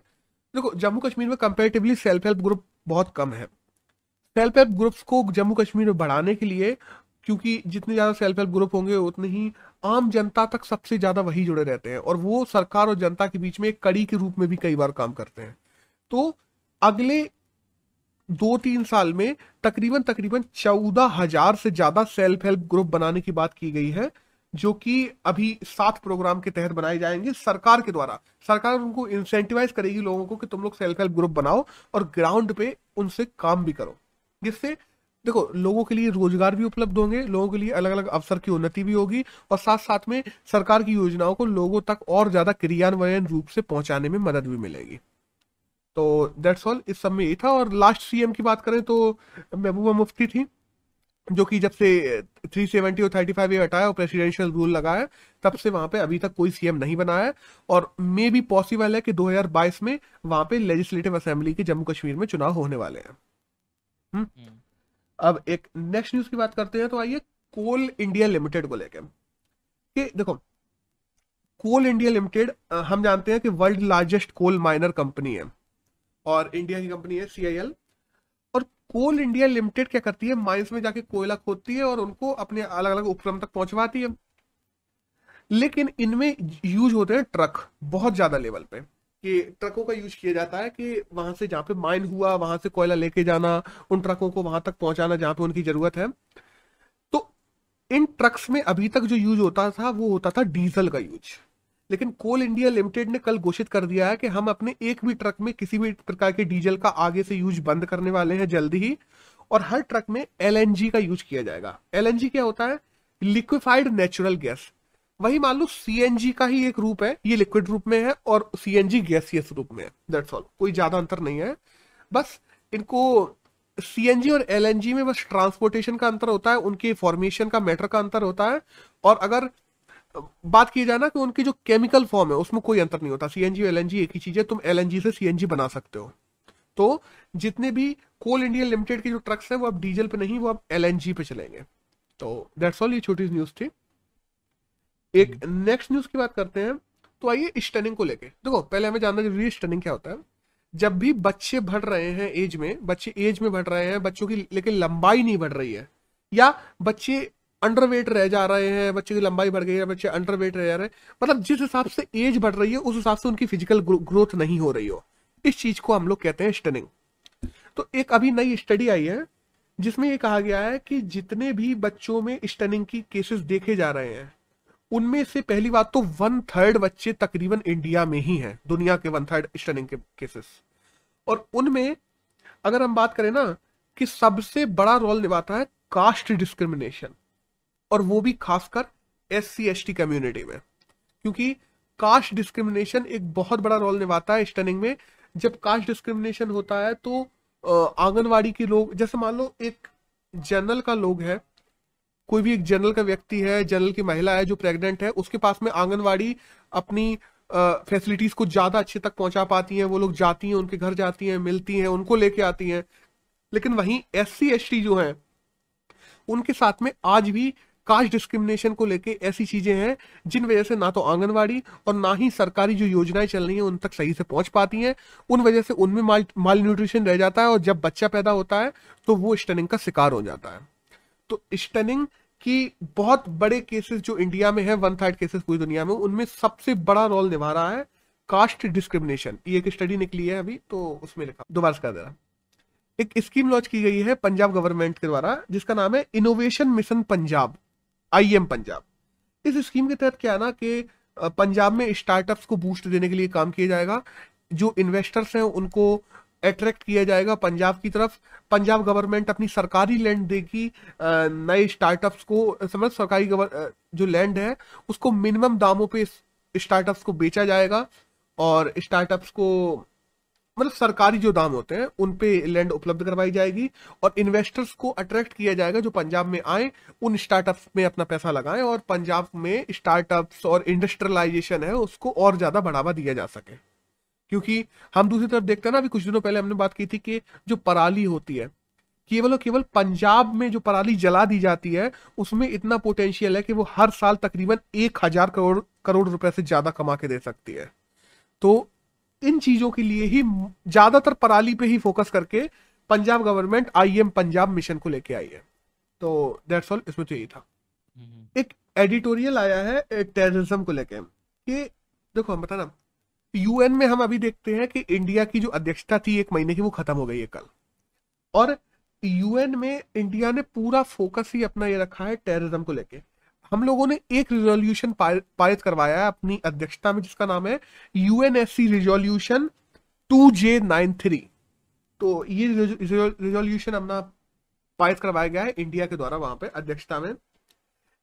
देखो, जम्मू कश्मीर में कंपेरेटिवली सेल्फ हेल्प ग्रुप बहुत कम है। सेल्फ हेल्प ग्रुप्स को जम्मू कश्मीर में बढ़ाने के लिए, क्योंकि जितने ज़्यादा सेल्फ हेल्प ग्रुप होंगे, उतने ही आम जनता तक सबसे ज़्यादा वही जुड़े रहते हैं। और वो सरकार और जनता के बीच में एक कड़ी के रूप में भी कई बार काम करते हैं। तो अगले दो तीन साल में तकरीबन तकरीबन चौदह हज़ार से ज़्यादा सेल्फ हेल्प ग्रुप बनाने की बात की गई है, जो कि अभी सात प्रोग्राम के तहत बनाए जाएँगे सरकार के द्वारा। सरकार उनको इंसेंटिवाइज करेगी लोगों को कि तुम लोग सेल्फ हेल्प ग्रुप बनाओ और ग्राउंड पे उनसे काम भी करो। जिससे, देखो, लोगों के लिए रोज़गार भी उपलब्ध होंगे, लोगों के लिए अलग अलग अवसर की उन्नति भी होगी और साथ साथ में सरकार की योजनाओं को लोगों तक और ज़्यादा क्रियान्वयन रूप से पहुँचाने में मदद भी मिलेगी। तो दैट्स ऑल इस सब में यही था। और लास्ट सीएम की बात करें तो महबूबा मुफ्ती थी जो कि जब से 370 और 35 ये हटाया और प्रेसिडेंशियल रूल लगाया तब से वहाँ पे अभी तक कोई सीएम नहीं बना है। और मे भी पॉसिबल है कि 2022 में वहाँ पे लेजिस्लेटिव असेंबली के जम्मू कश्मीर में चुनाव होने वाले हैं। हम्म? हम्म। अब एक नेक्स्ट न्यूज़ की बात करते हैं तो आइए कोल इंडिया लिमिटेड को लेकर कि देखो कोल इंडिया लिमिटेड हम जानते हैं कि world largest coal miner company है। और इंडिया की कंपनी है सीआईएल और कोल इंडिया लिमिटेड क्या करती है? माइंस में जाके कोयला खोदती है और उनको अपने अलग अलग उपक्रम तक पहुंचवाती है। लेकिन इनमें यूज़ होते हैं ट्रक बहुत ज़्यादा लेवल पे। कि ट्रकों का यूज़ किया जाता है कि वहाँ से जहाँ पे माइन हुआ, वहाँ से कोयला लेके जाना, उन ट्रकों को वहाँ तक पहुंचाना जहाँ पे उनकी ज़रूरत है। तो इन ट्रक्स में अभी तक जो यूज़ होता था, वो होता था डीजल का यूज़ लेकिन कोल इंडिया लिमिटेड ने कल घोषित कर दिया है कि हम अपने एक भी ट्रक में किसी भी प्रकार के डीजल का आगे से यूज़ बंद करने वाले हैं जल्दी ही, और हर ट्रक में एलएनजी का यूज़ किया जाएगा। एलएनजी क्या होता है? Liquefied natural gas. वही मान लो सीएनजी का ही एक रूप है, ये लिक्विड रूप में है, और सी सीएनजी गैसियस रूप में है। ऑल कोई ज़्यादा अंतर नहीं है। बस इनको सीएनजी और एलएनजी में बस ट्रांसपोर्टेशन का अंतर होता है, उनके फॉर्मेशन का मैटर का अंतर होता है, और अगर बात की जाए ना कि उनकी जो केमिकल फॉर्म है उसमें कोई अंतर नहीं होता। सीएनजी और एलएनजी एक ही चीज़ है तुम एलएनजी से सीएनजी बना सकते हो। तो जितने भी कोल इंडिया लिमिटेड के जो ट्रक्स हैं वो अब डीजल पे नहीं वो अब एलएनजी पे चलेंगे। तो दैट्स ऑल ये छोटी न्यूज़ थी। एक नेक्स्ट न्यूज़ की बात करते हैं। तो आइए स्टनिंग को लेके। देखो पहले हमें जानना ज़रूरी है स्टनिंग क्या होता है। जब भी बच्चे बढ़ रहे हैं एज में बच्चे एज में बढ़ रहे हैं बच्चों की लेकिन लंबाई नहीं बढ़ रही है या बच्चे अंडरवेट रह जा रहे हैं, बच्चे की लंबाई बढ़ गई है, बच्चे अंडरवेट रह जा रहे हैं। मतलब जिस हिसाब से एज बढ़ रही है, उस हिसाब से उनकी फ़िज़िकल ग्रोथ नहीं हो रही हो। इस चीज़ को हम लोग कहते हैं स्टनिंग तो एक अभी नई स्टडी आई है, जिसमें ये कहा गया है कि जितने भी बच्चों में स्टनिंग की केसेस देखे जा रहे हैं, उनमें से पहली बात तो वन थर्ड बच्चे तकरीबन इंडिया में ही हैं, दुनिया के वन थर्ड स्टनिंग के केसेस और उनमें अगर हम बात करें ना, कि सबसे बड़ा रोल निभाता है कास्ट डिस्क्रिमिनेशन और वो भी खासकर S C S T community में। क्योंकि कास्ट डिस्क्रिमिनेशन एक बहुत बड़ा रोल निभाता है स्टनिंग में। जब कास्ट डिस्क्रिमिनेशन होता है तो आंगनवाड़ी के लोग, जैसे मान लो एक जनरल का लोग है, कोई भी एक जनरल का व्यक्ति है जनरल की महिला है जो प्रेग्नेंट है, उसके पास में आंगनवाड़ी अपनी फैसिलिटीज़ को ज़्यादा अच्छे तक पहुँचा पाती हैं। वो लोग जाती हैं, उनके घर जाती हैं, मिलती हैं, उनको लेके आती हैं। लेकिन वहीं एस सी जो है, उनके साथ में आज भी कास्ट डिस्क्रिमिनेशन को लेके ऐसी चीज़ें हैं जिन वजह से ना तो आंगनवाड़ी और ना ही सरकारी जो योजनाएँ चल रही हैं उन तक सही से पहुँच पाती हैं। उन वजह से उनमें माल माल न्यूट्रिशन रह जाता है और जब बच्चा पैदा होता है तो वो स्टनिंग का शिकार हो जाता है। तो स्टनिंग की बहुत बड़े केसेस जो इंडिया में है वन थर्ड केसेस पूरी दुनिया में, उनमें सबसे बड़ा रोल निभा रहा है कास्ट डिस्क्रिमिनेशन ये एक स्टडी निकली है अभी तो उसमें लिखा, दोबारा कर दे रहा एक स्कीम लॉन्च की गई है पंजाब गवर्नमेंट के द्वारा, जिसका नाम है innovation mission Punjab I am Punjab. इस स्कीम के तहत क्या है ना कि पंजाब में स्टार्टअप्स को बूस्ट देने के लिए काम किया जाएगा। जो इन्वेस्टर्स हैं उनको अट्रैक्ट किया जाएगा पंजाब की तरफ़। पंजाब गवर्नमेंट अपनी सरकारी लैंड देगी नए स्टार्टअप्स को, समझ, सरकारी गवर जो लैंड है, उसको मिनिमम दामों पे स्टार्टअप्स को बेचा जाएगा। और स्टार्टअप्स को मतलब सरकारी जो दाम होते हैं, उन पे लैंड उपलब्ध करवाई जाएगी और इन्वेस्टर्स को अट्रैक्ट किया जाएगा जो पंजाब में आए, उन स्टार्टअप्स में अपना पैसा लगाएँ और पंजाब में स्टार्टअप्स और इंडस्ट्रियलाइजेशन है, उसको और ज़्यादा बढ़ावा दिया जा सके। क्योंकि हम दूसरी तरफ़ देखते हैं ना, अभी कुछ दिनों पहले हमने बात की थी कि जो पराली होती है, केवल और केवल पंजाब में जो पराली जला दी जाती है, उसमें इतना पोटेंशियल है कि वो हर साल तकरीबन एक हज़ार करोड़ करोड़ रुपए से ज़्यादा कमा के दे सकती है। तो इन चीज़ों के लिए ही ज़्यादातर पराली पे ही फोकस करके Punjab government I am Punjab mission को लेके आई है। तो दैट्स ऑल इसमें तो यही था। हम्म। एक एडिटोरियल आया है टेररिज्म को लेके कि देखो हम बता ना यूएन में हम अभी देखते हैं कि इंडिया की जो अध्यक्षता थी एक महीने की वो खत्म हो गई है कल। और यूएन में इंडिया ने पूरा फोकस ही अपना ये रखा है टेररिज्म को लेके। हम लोगों ने एक रिजोल्यूशन पारित करवाया है अपनी अध्यक्षता में जिसका नाम है UNSC resolution two J nine three तो ये रिजोल्यूशन अपना पारित करवाया गया है इंडिया के द्वारा वहाँ पे अध्यक्षता में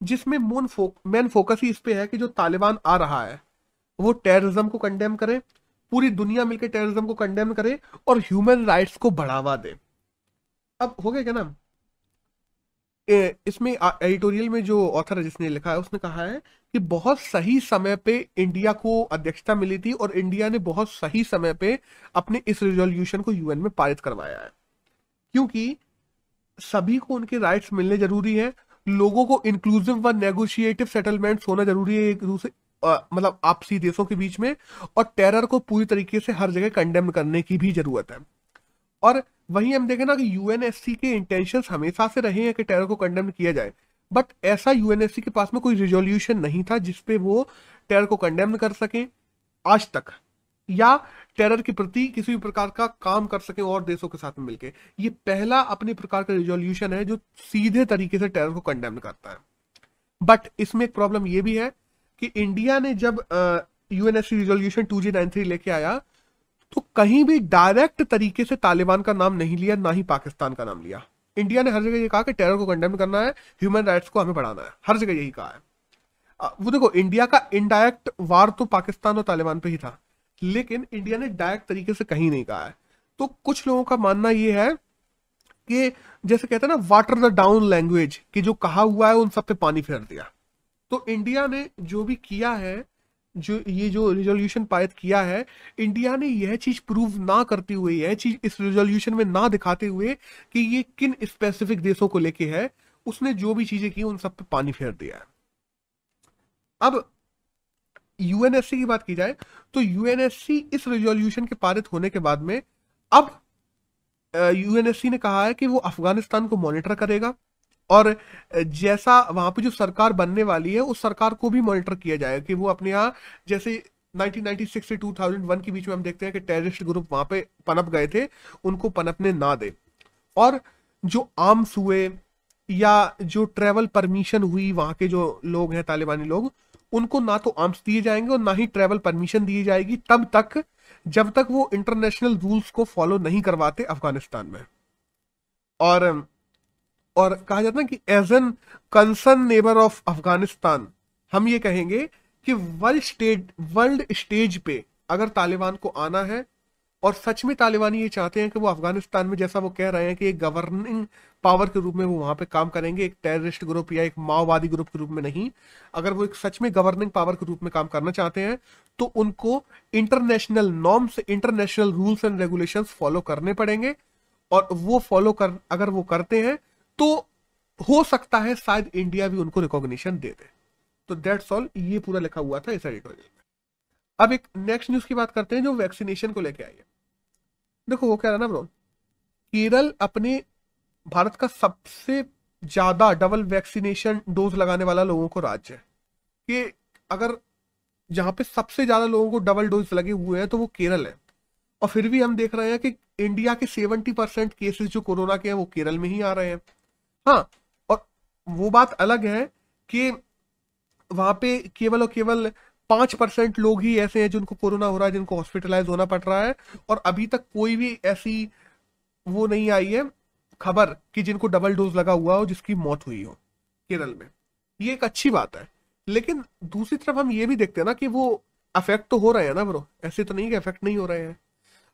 जिसमें मोन फोक, मेन फोकस ही इस पे है कि जो तालिबान आ रहा है वो टेररिज्म को कंडेम करे पूरी दुनिया मिलकर टेररिज्म को कंडेम करे और ह्यूमन राइट्स को बढ़ावा दे। अब हो गया क्या ना इसमें एडिटोरियल में जो ऑथर है, जिसने लिखा है, उसने कहा है कि बहुत सही समय पे इंडिया को अध्यक्षता मिली थी और इंडिया ने बहुत सही समय पे अपने इस रिजोल्यूशन को यूएन में पारित करवाया है। क्योंकि सभी को उनके राइट्स मिलने ज़रूरी है, लोगों को इंक्लूसिव व नेगोशिएटिव सेटलमेंट होना ज़रूरी है एक दूसरे मतलब आपसी देशों के बीच में, और टेरर को पूरी तरीके से हर जगह कंडेम करने की भी ज़रूरत है। और वहीं हम देखें ना कि यूएनएससी के इंटेंशन हमेशा से रहे हैं कि टेरर को कंडेम किया जाए। बट ऐसा यूएनएससी के पास में कोई रिजोल्यूशन नहीं था जिसपे वो टेरर को कंडेम कर सके आज तक। या टेरर के प्रति किसी भी प्रकार का काम कर सके और देशों के साथ मिलकर ये पहला अपने प्रकार का रिजोल्यूशन है जो सीधे तरीके से टेरर को कंडेम करता है। बट इसमें एक प्रॉब्लम ये भी है कि इंडिया ने जब UNSC resolution two G nine three लेके आया तो कहीं भी डायरेक्ट तरीके से तालिबान का नाम नहीं लिया, ना ही पाकिस्तान का नाम लिया। इंडिया ने हर जगह ये कहा कि टेरर को कंडेम करना है ह्यूमन राइट्स को हमें बढ़ाना है। हर जगह यही कहा है। वो देखो, इंडिया का इनडायरेक्ट वार तो पाकिस्तान और तालिबान पे ही था, लेकिन इंडिया ने डायरेक्ट तरीके से कहीं नहीं कहा है। तो कुछ लोगों का मानना यह है कि जैसे कहते हैं ना वाटर द डाउन लैंग्वेज कि जो कहा हुआ है उन सब पे पानी फेर दिया। तो इंडिया ने जो भी किया है जो ये जो रिजोल्यूशन पारित किया है इंडिया ने यह चीज़ प्रूव ना करते हुए, यह चीज़ इस रिजोल्यूशन में ना दिखाते हुए कि ये किन स्पेसिफिक देशों को लेके है, उसने जो भी चीज़ें की, उन सब पे पानी फेर दिया है। अब यूएनएससी की बात की जाए तो यूएनएससी इस रिजोल्यूशन के पारित होने के बाद में, अब यूएनएससी ने कहा है कि वो अफ़गानिस्तान को मॉनिटर करेगा। और जैसा वहाँ पे जो सरकार बनने वाली है, उस सरकार को भी मॉनिटर किया जाएगा कि वो अपने यहाँ, जैसे 1996 से 2001 के बीच में हम देखते हैं कि टेररिस्ट ग्रुप वहाँ पे पनप गए थे, उनको पनपने ना दे। और जो आर्म्स हुए या जो ट्रेवल परमिशन हुई, वहाँ के जो लोग हैं, तालिबानी लोग, उनको ना तो आर्म्स दिए जाएँगे और ना ही ट्रेवल परमिशन दी जाएगी, तब तक, जब तक वो इंटरनेशनल रूल्स को फॉलो नहीं करवाते अफ़गानिस्तान में। और और कहा जाता है कि as an concern neighbour of Afghanistan हम ये कहेंगे कि वर्ल्ड स्टेज वर्ल्ड स्टेज पे अगर तालिबान को आना है और सच में तालिबानी ये चाहते हैं कि वो अफ़गानिस्तान में, जैसा वो कह रहे हैं कि एक गवर्निंग पावर के रूप में वो वहाँ पे काम करेंगे, एक टेररिस्ट ग्रुप या एक माओवादी ग्रुप के रूप में नहीं, अगर वो एक सच में गवर्निंग पावर के रूप में काम करना चाहते हैं तो उनको international norms international rules and regulation follow करने पड़ेंगे और वो फॉलो कर, अगर वो करते हैं तो हो सकता है शायद इंडिया भी उनको रिकॉग्निशन दे दे। तो दैट्स ऑल ये पूरा लिखा हुआ था इस एडिटोरियल में। अब एक नेक्स्ट न्यूज़ की बात करते हैं जो वैक्सीनेशन को लेके आई है। देखो, वो कह रहा ना ब्रो केरल अपने भारत का सबसे ज़्यादा डबल वैक्सीनेशन डोज लगाने वाला लोगों को राज्य है। कि अगर जहाँ पे सबसे ज़्यादा लोगों को डबल डोज लगे हुए हैं तो वो केरल है। और फिर भी हम देख रहे हैं कि इंडिया के सेवेंटी परसेंट केसेस जो कोरोना के हैं, वो केरल में ही आ रहे हैं। हाँ और वो बात अलग है कि वहाँ पे केवल और केवल पाँच परसेंट लोग ही ऐसे हैं जिनको कोरोना हो रहा है, जिनको हॉस्पिटलाइज होना पड़ रहा है, और अभी तक कोई भी ऐसी वो नहीं आई है खबर कि जिनको डबल डोज लगा हुआ हो, जिसकी मौत हुई हो, केरल में। ये एक अच्छी बात है। लेकिन दूसरी तरफ़ हम ये भी देखते हैं ना कि वो अफेक्ट तो हो रहे हैं ना ब्रो। ऐसे तो नहीं कि अफेक्ट नहीं हो रहे हैं।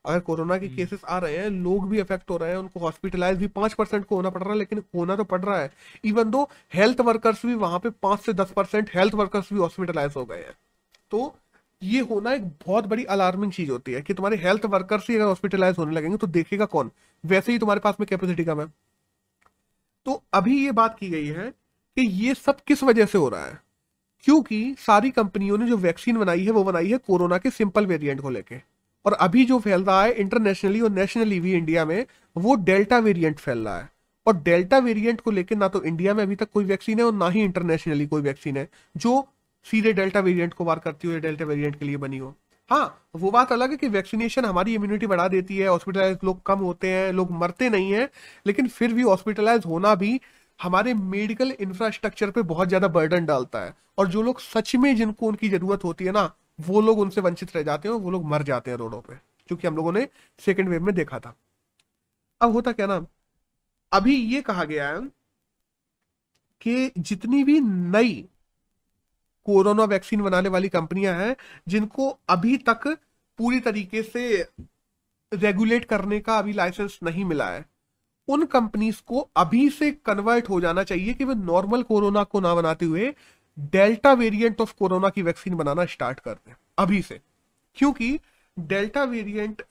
अगर कोरोना के केसेस हम्म। आ रहे हैं लोग भी अफेक्ट हो रहे हैं उनको हॉस्पिटलाइज भी पाँच परसेंट को होना पड़ रहा है लेकिन होना तो पड़ रहा है। इवन दो हेल्थ वर्कर्स भी वहाँ पे पाँच से दस परसेंट हेल्थ वर्कर्स भी हॉस्पिटलाइज हो गए हैं। तो ये होना एक बहुत बड़ी अलार्मिंग चीज़ होती है कि तुम्हारे हेल्थ वर्कर्स ही अगर हॉस्पिटलाइज होने लगेंगे तो देखेगा कौन? वैसे ही तुम्हारे पास में कैपेसिटी कम है। तो अभी ये बात की गई है कि ये सब किस वजह से हो रहा है? क्योंकि सारी कंपनियों ने जो वैक्सीन बनाई है वो बनाई है कोरोना के सिंपल वेरिएंट को लेके। और अभी जो फैल रहा है इंटरनेशनली और नेशनली भी इंडिया में, वो डेल्टा वेरिएंट फैल रहा है। और डेल्टा वेरिएंट को लेकर ना तो इंडिया में अभी तक कोई वैक्सीन है और ना ही इंटरनेशनली कोई वैक्सीन है, जो सीधे डेल्टा वेरिएंट को वार करती हो या डेल्टा वेरिएंट के लिए बनी हो। हाँ वो बात अलग है कि वैक्सीनेशन हमारी इम्यूनिटी बढ़ा देती है हॉस्पिटलाइज लोग कम होते हैं, लोग मरते नहीं है, लेकिन फिर भी हॉस्पिटलाइज होना भी हमारे मेडिकल इंफ्रास्ट्रक्चर पे बहुत ज़्यादा बर्डन डालता है। और जो लोग सच में जिनको उनकी ज़रूरत होती है ना वो लोग उनसे वंचित रह जाते हैं और वो लोग मर जाते हैं रोडों पे क्योंकि हम लोगों ने सेकेंड वेव में देखा था। अब होता क्या ना, अभी ये कहा गया है कि जितनी भी नई कोरोना वैक्सीन बनाने वाली कंपनियाँ हैं, जिनको अभी तक पूरी तरीके से रेगुलेट करने का अभी लाइसेंस नहीं मिला है, उन कंपनीज़ को अभी से कन्वर्ट हो जाना चाहिए कि वे नॉर्मल कोरोना को ना बनाते हुए डेल्टा वेरिएंट ऑफ़ कोरोना की वैक्सीन बनाना स्टार्ट कर दें, अभी से। क्योंकि डेल्टा वेरिएंट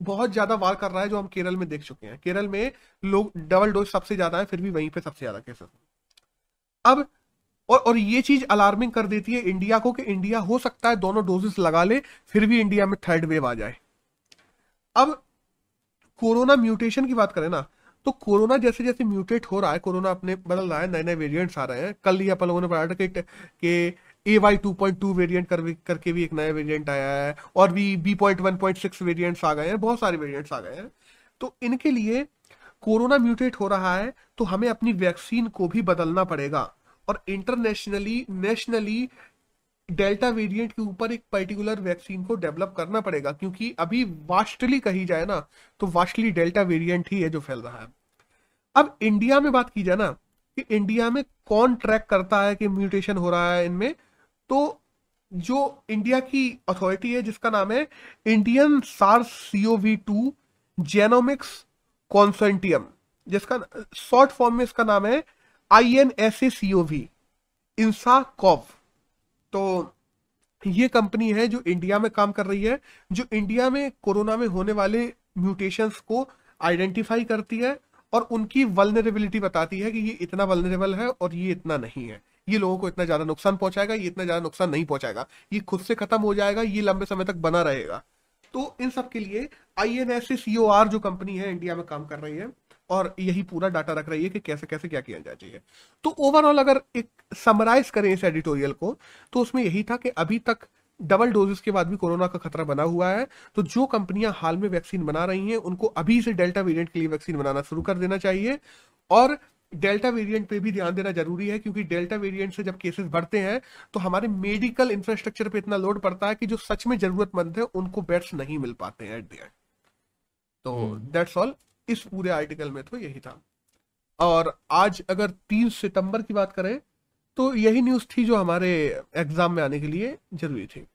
बहुत ज़्यादा वार कर रहा है जो हम केरल में देख चुके हैं। केरल में लोग डबल डोज सबसे ज़्यादा है, फिर भी वहीं पे सबसे ज़्यादा केसेस अब, और और ये चीज़ अलार्मिंग कर देती है इंडिया को कि इंडिया हो सकता है दोनों डोजेस लगा ले, फिर भी इंडिया में थर्ड वेव आ जाए। अब, कोरोना म्यूटेशन की बात करें ना तो कोरोना जैसे जैसे म्यूटेट हो रहा है कोरोना अपने बदल रहा है नए नए वेरिएंट्स आ रहे हैं। कल ही अपन लोगों ने पढ़ा था कि A Y two point two variant कर, करके भी एक नया वेरियंट आया है और भी B point one point six variants आ गए हैं बहुत सारे वेरियंट्स आ गए हैं। तो इनके लिए कोरोना म्यूटेट हो रहा है तो हमें अपनी वैक्सीन को भी बदलना पड़ेगा। और इंटरनेशनली नेशनली डेल्टा वेरिएंट के ऊपर एक पर्टिकुलर वैक्सीन को डेवलप करना पड़ेगा क्योंकि अभी वास्टली कही जाए ना तो वास्टली डेल्टा वेरिएंट ही है जो फैल रहा है। अब इंडिया में बात की जाए ना, कि इंडिया में कौन ट्रैक करता है कि म्यूटेशन हो रहा है इनमें? तो जो इंडिया की अथॉरिटी है, जिसका नाम है Indian SARS CoV two genomics consortium जिसका शॉर्ट फॉर्म में इसका नाम है I N S A C O V INSACOG तो ये कंपनी है जो इंडिया में काम कर रही है, जो इंडिया में, कोरोना में होने वाले म्यूटेशंस को आइडेंटिफाई करती है। और उनकी वलनरेबिलिटी बताती है कि ये इतना वलनरेबल है और ये इतना नहीं है। ये लोगों को इतना ज़्यादा नुकसान पहुंचाएगा, ये इतना ज़्यादा नुकसान नहीं पहुंचाएगा। ये खुद से खत्म हो जाएगा, ये लंबे समय तक बना रहेगा। तो इन सब के लिए आई एन एस जो कंपनी है इंडिया में काम कर रही है और यही पूरा डाटा रख रही है कि कैसे कैसे क्या किया जाना चाहिए। तो ओवरऑल अगर एक समराइज करें इस एडिटोरियल को तो उसमें यही था कि अभी तक डबल डोजेस के बाद भी कोरोना का खतरा बना हुआ है तो जो कंपनियाँ हाल में वैक्सीन बना रही हैं उनको अभी से डेल्टा वेरिएंट के लिए वैक्सीन बनाना शुरू कर देना चाहिए। और डेल्टा वेरिएंट पे भी ध्यान देना ज़रूरी है क्योंकि डेल्टा वेरिएंट से जब केसेस बढ़ते हैं तो हमारे मेडिकल इंफ्रास्ट्रक्चर पे इतना लोड पड़ता है कि जो सच में जरूरतमंद है उनको बेड्स नहीं मिल पाते हैं एट द एंड। तो दैट्स ऑल इस पूरे आर्टिकल में तो यही था। और आज अगर तीन सितंबर की बात करें तो यही न्यूज़ थी जो हमारे एग्ज़ाम में आने के लिए ज़रूरी थी।